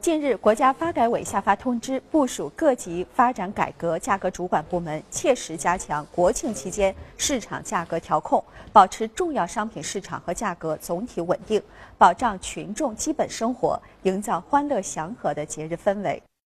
近日国家发改委下发通知部署各级发展改革价格主管部门切实加强国庆期间市场价格调控保持重要商品市场和价格总体稳定保障群众基本生活营造欢乐祥和的节日氛围。